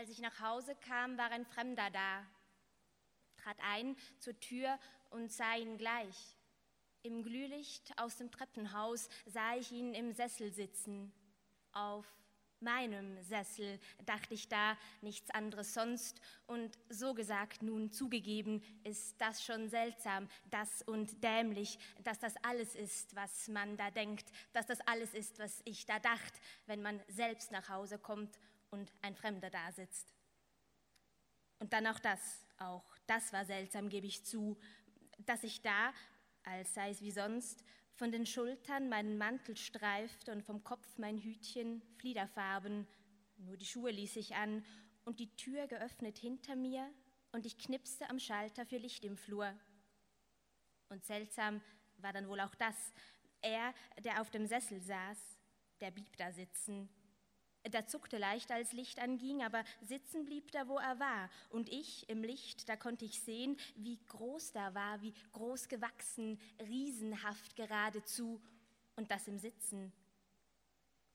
Als ich nach Hause kam, war ein Fremder da, trat ein zur Tür und sah ihn gleich. Im Glühlicht aus dem Treppenhaus sah ich ihn im Sessel sitzen. Auf meinem Sessel dachte ich da nichts anderes sonst. Und so gesagt, nun zugegeben, ist das schon seltsam, das und dämlich, dass das alles ist, was man da denkt, dass das alles ist, was ich da dacht, wenn man selbst nach Hause kommt und ein Fremder da sitzt. Und dann auch das, auch das war seltsam, gebe ich zu, dass ich da als sei es wie sonst, von den Schultern meinen Mantel streifte und vom Kopf mein Hütchen Fliederfarben, nur die Schuhe ließ ich an und die Tür geöffnet hinter mir und ich knipste am Schalter für Licht im Flur. Und seltsam war dann wohl auch das, er, der auf dem Sessel saß, der blieb da sitzen da zuckte leicht, als Licht anging, aber sitzen blieb da, wo er war. Und ich im Licht, da konnte ich sehen, wie groß da war, wie groß gewachsen, riesenhaft geradezu. Und das im Sitzen.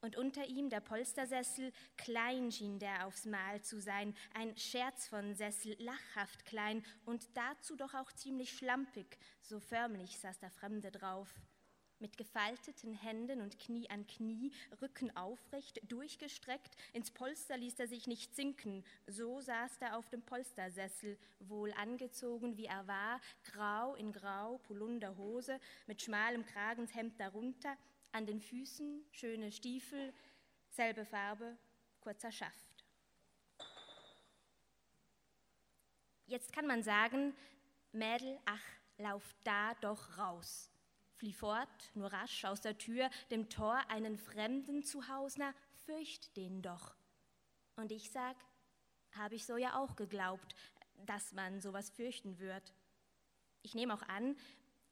Und unter ihm der Polstersessel, klein schien der aufs Mahl zu sein, ein Scherz von Sessel, lachhaft klein und dazu doch auch ziemlich schlampig, so förmlich saß der Fremde drauf mit gefalteten Händen und Knie an Knie, Rücken aufrecht, durchgestreckt, ins Polster ließ er sich nicht sinken, so saß er auf dem Polstersessel, wohl angezogen wie er war, grau in grau, Polunderhose, mit schmalem Kragenshemd darunter, an den Füßen schöne Stiefel, selbe Farbe, kurzer Schaft. Jetzt kann man sagen, Mädel, ach, lauf da doch raus flieh fort, nur rasch aus der Tür, dem Tor einen Fremden zu Haus, na, fürcht den doch. Und ich sag, habe ich so ja auch geglaubt, dass man sowas fürchten wird. Ich nehme auch an,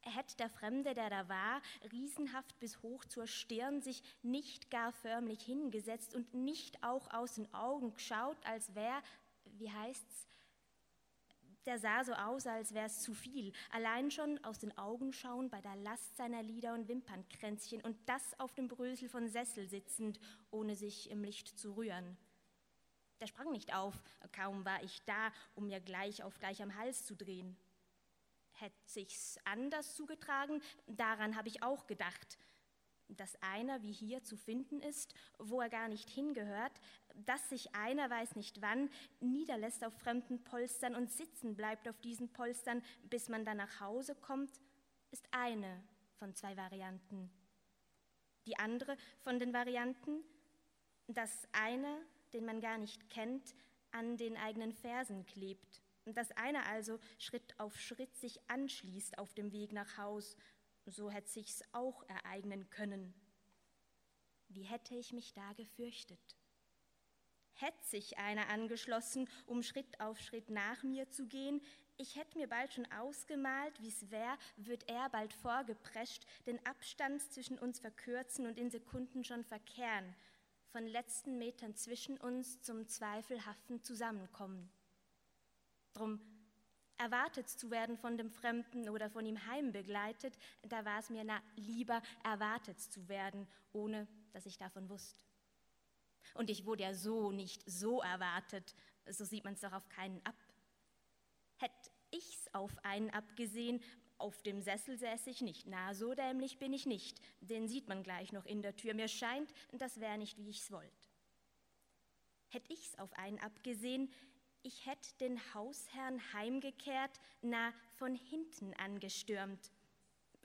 hätte der Fremde, der da war, riesenhaft bis hoch zur Stirn sich nicht gar förmlich hingesetzt und nicht auch aus den Augen geschaut, als wär, wie heißt's, der sah so aus, als wäre es zu viel. Allein schon aus den Augen schauen bei der Last seiner Lider und Wimpernkränzchen und das auf dem Brösel von Sessel sitzend, ohne sich im Licht zu rühren. Der sprang nicht auf, kaum war ich da, um mir gleich auf gleich am Hals zu drehen. Hätte sich's anders zugetragen, daran habe ich auch gedacht dass einer wie hier zu finden ist, wo er gar nicht hingehört, dass sich einer, weiß nicht wann, niederlässt auf fremden Polstern und sitzen bleibt auf diesen Polstern, bis man dann nach Hause kommt, ist eine von zwei Varianten. Die andere von den Varianten, dass einer, den man gar nicht kennt, an den eigenen Fersen klebt, dass einer also Schritt auf Schritt sich anschließt auf dem Weg nach Haus so hätte sich's auch ereignen können. Wie hätte ich mich da gefürchtet? Hätte sich einer angeschlossen, um Schritt auf Schritt nach mir zu gehen, ich hätte mir bald schon ausgemalt, wie's wär, wird er bald vorgeprescht, den Abstand zwischen uns verkürzen und in Sekunden schon verkehren, von letzten Metern zwischen uns zum zweifelhaften Zusammenkommen. Drum erwartet zu werden von dem Fremden oder von ihm heimbegleitet, da war es mir na, lieber, erwartet zu werden, ohne dass ich davon wusste. Und ich wurde ja so nicht so erwartet, so sieht man es doch auf keinen ab. Hätte ich's auf einen abgesehen, auf dem Sessel säß ich nicht, na, so dämlich bin ich nicht, den sieht man gleich noch in der Tür. Mir scheint, das wäre nicht, wie ich's wollt. Hätte ich's auf einen abgesehen, ich hätte den Hausherrn heimgekehrt, na von hinten angestürmt,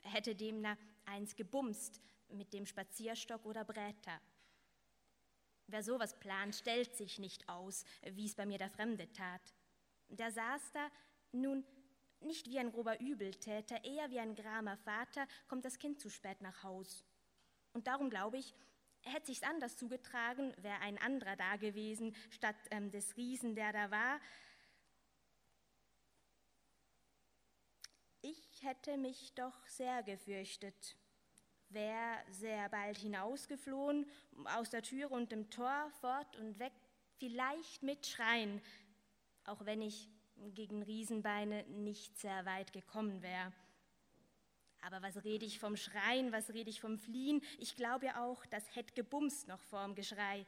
hätte dem na eins gebumst mit dem Spazierstock oder Bräter. Wer sowas plant, stellt sich nicht aus, wie es bei mir der Fremde tat. Der saß da, nun nicht wie ein grober Übeltäter, eher wie ein gramer Vater, kommt das Kind zu spät nach Haus. Und darum glaube ich, Hätte sich's anders zugetragen, wäre ein anderer da gewesen, statt ähm, des Riesen, der da war. Ich hätte mich doch sehr gefürchtet, wäre sehr bald hinausgeflohen, aus der Tür und dem Tor fort und weg, vielleicht mit Schreien, auch wenn ich gegen Riesenbeine nicht sehr weit gekommen wäre. Aber was rede ich vom Schreien, was rede ich vom Fliehen? Ich glaube ja auch, das hätte gebumst noch vorm Geschrei,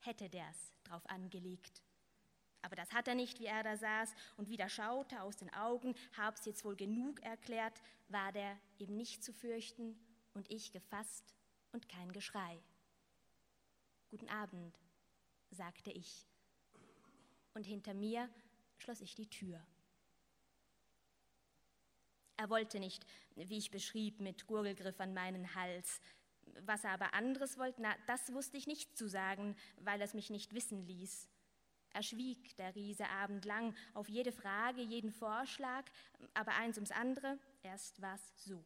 hätte der's drauf angelegt. Aber das hat er nicht, wie er da saß und wieder schaute aus den Augen, hab's jetzt wohl genug erklärt, war der eben nicht zu fürchten und ich gefasst und kein Geschrei. Guten Abend, sagte ich, und hinter mir schloss ich die Tür. Er wollte nicht, wie ich beschrieb, mit Gurgelgriff an meinen Hals. Was er aber anderes wollte, na, das wusste ich nicht zu sagen, weil er es mich nicht wissen ließ. Er schwieg, der Riese, abendlang, auf jede Frage, jeden Vorschlag, aber eins ums andere, erst war's so.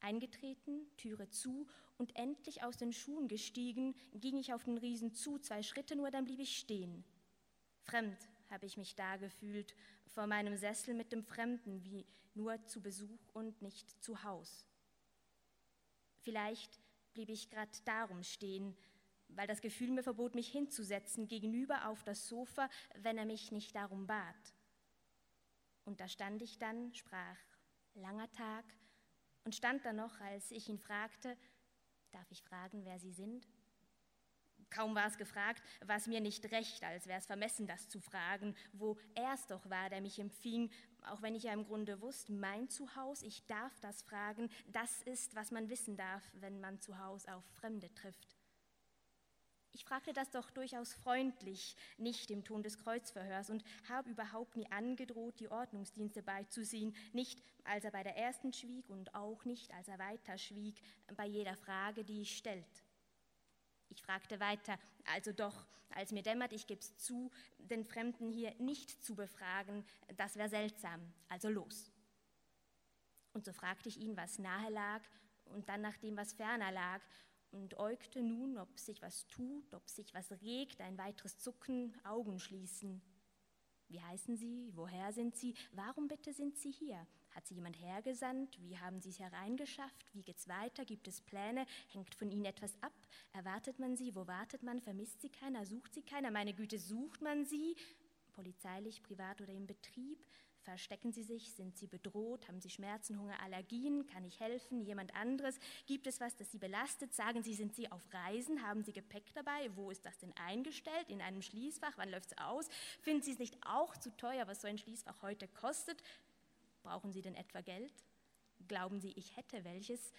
Eingetreten, Türe zu und endlich aus den Schuhen gestiegen, ging ich auf den Riesen zu, zwei Schritte nur, dann blieb ich stehen. Fremd habe ich mich da gefühlt, vor meinem Sessel mit dem Fremden, wie nur zu Besuch und nicht zu Haus. Vielleicht blieb ich grad darum stehen, weil das Gefühl mir verbot, mich hinzusetzen gegenüber auf das Sofa, wenn er mich nicht darum bat. Und da stand ich dann, sprach, langer Tag, und stand da noch, als ich ihn fragte, darf ich fragen, wer Sie sind? Kaum war es gefragt, war es mir nicht recht, als wäre es vermessen, das zu fragen, wo er es doch war, der mich empfing, auch wenn ich ja im Grunde wusste, mein Zuhause, ich darf das fragen, das ist, was man wissen darf, wenn man zu Hause auf Fremde trifft. Ich fragte das doch durchaus freundlich, nicht im Ton des Kreuzverhörs und habe überhaupt nie angedroht, die Ordnungsdienste beizuziehen, nicht als er bei der ersten schwieg und auch nicht als er weiter schwieg, bei jeder Frage, die ich stellt. Ich fragte weiter, also doch, als mir dämmert, ich geb's zu, den Fremden hier nicht zu befragen, das wäre seltsam, also los. Und so fragte ich ihn, was nahe lag, und dann nach dem, was ferner lag, und äugte nun, ob sich was tut, ob sich was regt, ein weiteres Zucken, Augen schließen. Wie heißen Sie? Woher sind Sie? Warum bitte sind Sie hier? Hat Sie jemand hergesandt? Wie haben Sie es hereingeschafft? Wie geht's weiter? Gibt es Pläne? Hängt von Ihnen etwas ab? Erwartet man Sie? Wo wartet man? Vermisst Sie keiner? Sucht Sie keiner? Meine Güte, sucht man Sie? Polizeilich, privat oder im Betrieb? Verstecken Sie sich? Sind Sie bedroht? Haben Sie Schmerzen, Hunger, Allergien? Kann ich helfen? Jemand anderes? Gibt es was, das Sie belastet? Sagen Sie, sind Sie auf Reisen? Haben Sie Gepäck dabei? Wo ist das denn eingestellt? In einem Schließfach? Wann läuft es aus? Finden Sie es nicht auch zu teuer, was so ein Schließfach heute kostet? Brauchen Sie denn etwa Geld? Glauben Sie, ich hätte welches?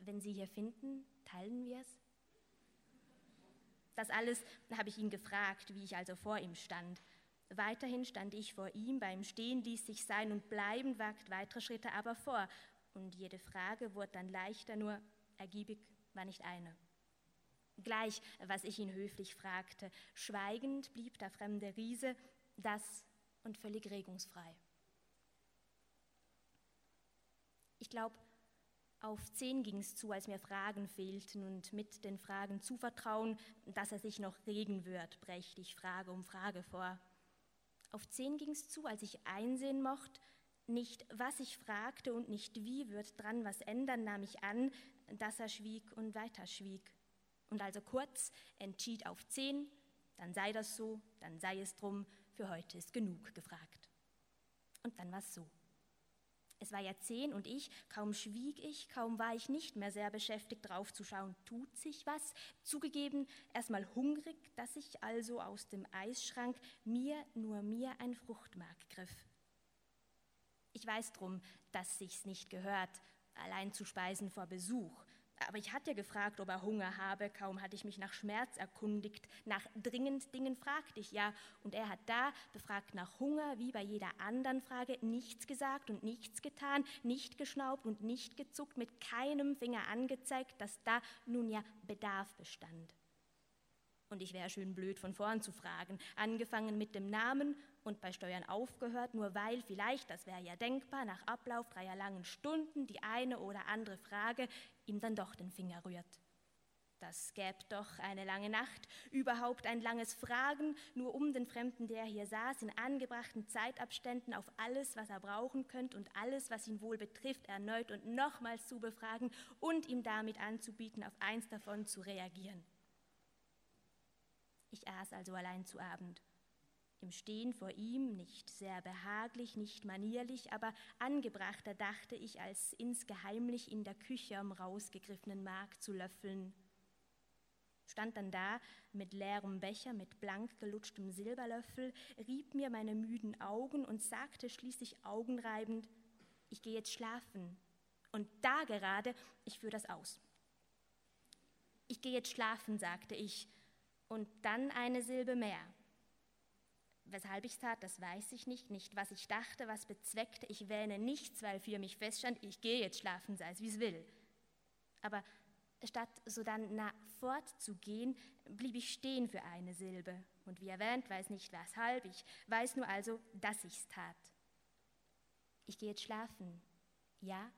Wenn Sie hier finden, teilen wir es? Das alles habe ich ihn gefragt, wie ich also vor ihm stand. Weiterhin stand ich vor ihm, beim Stehen ließ sich sein und bleiben, wagt weitere Schritte aber vor. Und jede Frage wurde dann leichter, nur ergiebig war nicht eine. Gleich, was ich ihn höflich fragte, schweigend blieb der fremde Riese, das und völlig regungsfrei. Ich glaube, auf zehn ging es zu, als mir Fragen fehlten und mit den Fragen zuvertrauen, dass er sich noch regen wird, brächte ich Frage um Frage vor. Auf zehn ging es zu, als ich einsehen mochte, nicht was ich fragte und nicht wie wird dran was ändern, nahm ich an, dass er schwieg und weiter schwieg. Und also kurz entschied auf zehn, dann sei das so, dann sei es drum, für heute ist genug gefragt. Und dann war es so. Es war ja zehn und ich, kaum schwieg ich, kaum war ich nicht mehr sehr beschäftigt drauf zu schauen, tut sich was. Zugegeben, erstmal hungrig, dass ich also aus dem Eisschrank mir, nur mir ein Fruchtmark griff. Ich weiß drum, dass sich's nicht gehört, allein zu speisen vor Besuch. Aber ich hatte gefragt, ob er Hunger habe, kaum hatte ich mich nach Schmerz erkundigt, nach dringend Dingen fragte ich ja, und er hat da, befragt nach Hunger, wie bei jeder anderen Frage, nichts gesagt und nichts getan, nicht geschnaubt und nicht gezuckt, mit keinem Finger angezeigt, dass da nun ja Bedarf bestand. Und ich wäre schön blöd, von vorn zu fragen, angefangen mit dem Namen und bei Steuern aufgehört, nur weil vielleicht, das wäre ja denkbar, nach Ablauf dreier langen Stunden die eine oder andere Frage ihm dann doch den Finger rührt. Das gäbe doch eine lange Nacht, überhaupt ein langes Fragen, nur um den Fremden, der hier saß, in angebrachten Zeitabständen auf alles, was er brauchen könnte und alles, was ihn wohl betrifft, erneut und nochmals zu befragen und ihm damit anzubieten, auf eins davon zu reagieren. Ich aß also allein zu Abend im Stehen vor ihm, nicht sehr behaglich, nicht manierlich, aber angebrachter, dachte ich, als insgeheimlich in der Küche am rausgegriffenen Mark zu löffeln. stand dann da mit leerem Becher, mit blank gelutschtem Silberlöffel, rieb mir meine müden Augen und sagte schließlich augenreibend, ich gehe jetzt schlafen. Und da gerade, ich führe das aus. Ich gehe jetzt schlafen, sagte ich, und dann eine Silbe mehr. Weshalb ich tat, das weiß ich nicht, nicht was ich dachte, was bezweckte. Ich wähne nichts, weil für mich feststand, ich gehe jetzt schlafen, sei es wie es will. Aber statt sodann nah fortzugehen, blieb ich stehen für eine Silbe. Und wie erwähnt, weiß nicht weshalb, ich weiß nur also, dass ich's tat. Ich gehe jetzt schlafen. Ja?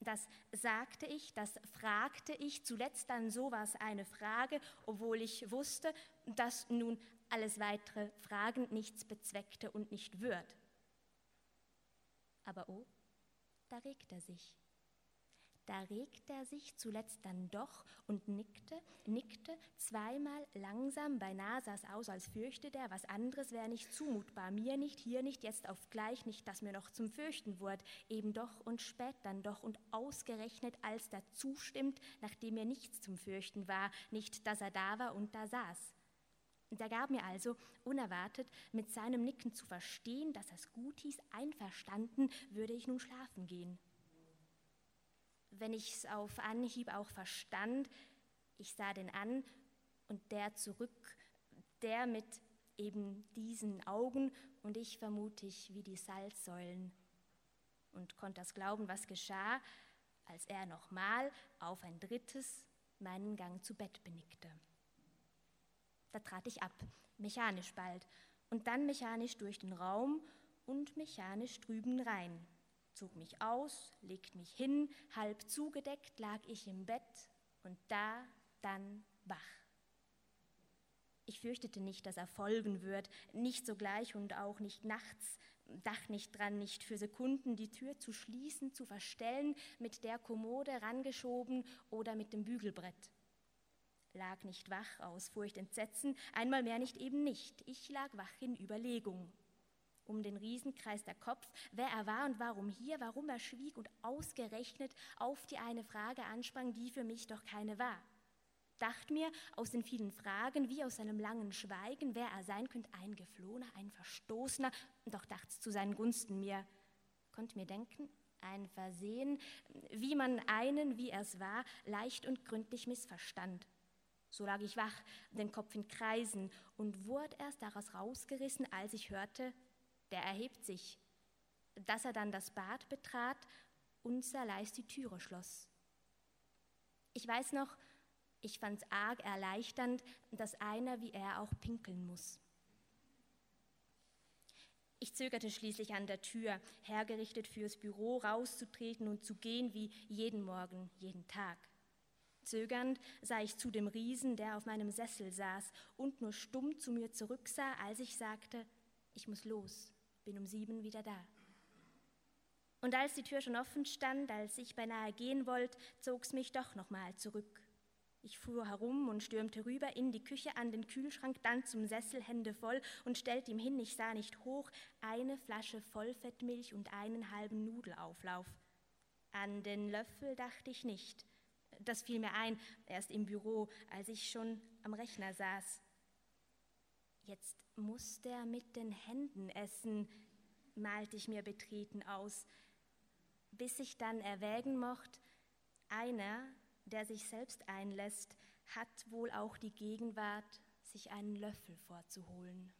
Das sagte ich, das fragte ich, zuletzt dann so war es eine Frage, obwohl ich wusste, dass nun alles weitere Fragen nichts bezweckte und nicht wird. Aber oh, da regt er sich. Da regte er sich zuletzt dann doch und nickte, nickte zweimal langsam, beinahe sah aus, als fürchte der, was anderes wäre nicht zumutbar, mir nicht, hier nicht, jetzt auf gleich nicht, dass mir noch zum Fürchten wurd, eben doch und spät dann doch und ausgerechnet, als da zustimmt, nachdem mir nichts zum Fürchten war, nicht, dass er da war und da saß. Der gab mir also, unerwartet, mit seinem Nicken zu verstehen, dass es gut hieß, einverstanden, würde ich nun schlafen gehen wenn ich es auf Anhieb auch verstand, ich sah den an und der zurück, der mit eben diesen Augen und ich vermutig wie die Salzsäulen und konnte das glauben, was geschah, als er nochmal auf ein drittes meinen Gang zu Bett benickte. Da trat ich ab, mechanisch bald, und dann mechanisch durch den Raum und mechanisch drüben rein, zog mich aus, legte mich hin, halb zugedeckt lag ich im Bett und da dann wach. Ich fürchtete nicht, dass er folgen wird, nicht sogleich und auch nicht nachts, dach nicht dran, nicht für Sekunden die Tür zu schließen, zu verstellen, mit der Kommode rangeschoben oder mit dem Bügelbrett. Lag nicht wach aus Furcht, Entsetzen, einmal mehr nicht eben nicht. Ich lag wach in Überlegung um den Riesenkreis der Kopf, wer er war und warum hier, warum er schwieg und ausgerechnet auf die eine Frage ansprang, die für mich doch keine war. Dacht mir aus den vielen Fragen, wie aus seinem langen Schweigen, wer er sein könnte, ein Geflohener, ein Verstoßener, doch dacht's zu seinen Gunsten mir. Konnt mir denken, ein Versehen, wie man einen, wie er's war, leicht und gründlich missverstand. So lag ich wach, den Kopf in Kreisen und wurde erst daraus rausgerissen, als ich hörte, der erhebt sich, dass er dann das Bad betrat und Leis die Türe schloss. Ich weiß noch, ich fand's arg erleichternd, dass einer wie er auch pinkeln muss. Ich zögerte schließlich an der Tür, hergerichtet fürs Büro rauszutreten und zu gehen wie jeden Morgen, jeden Tag. Zögernd sah ich zu dem Riesen, der auf meinem Sessel saß und nur stumm zu mir zurücksah, als ich sagte, ich muss los bin um sieben wieder da. Und als die Tür schon offen stand, als ich beinahe gehen wollte, zog's mich doch nochmal zurück. Ich fuhr herum und stürmte rüber in die Küche an den Kühlschrank, dann zum Sessel, Hände voll und stellte ihm hin, ich sah nicht hoch, eine Flasche Vollfettmilch und einen halben Nudelauflauf. An den Löffel dachte ich nicht. Das fiel mir ein, erst im Büro, als ich schon am Rechner saß. Jetzt muss der mit den Händen essen, malte ich mir betreten aus, bis ich dann erwägen mocht, einer, der sich selbst einlässt, hat wohl auch die Gegenwart, sich einen Löffel vorzuholen.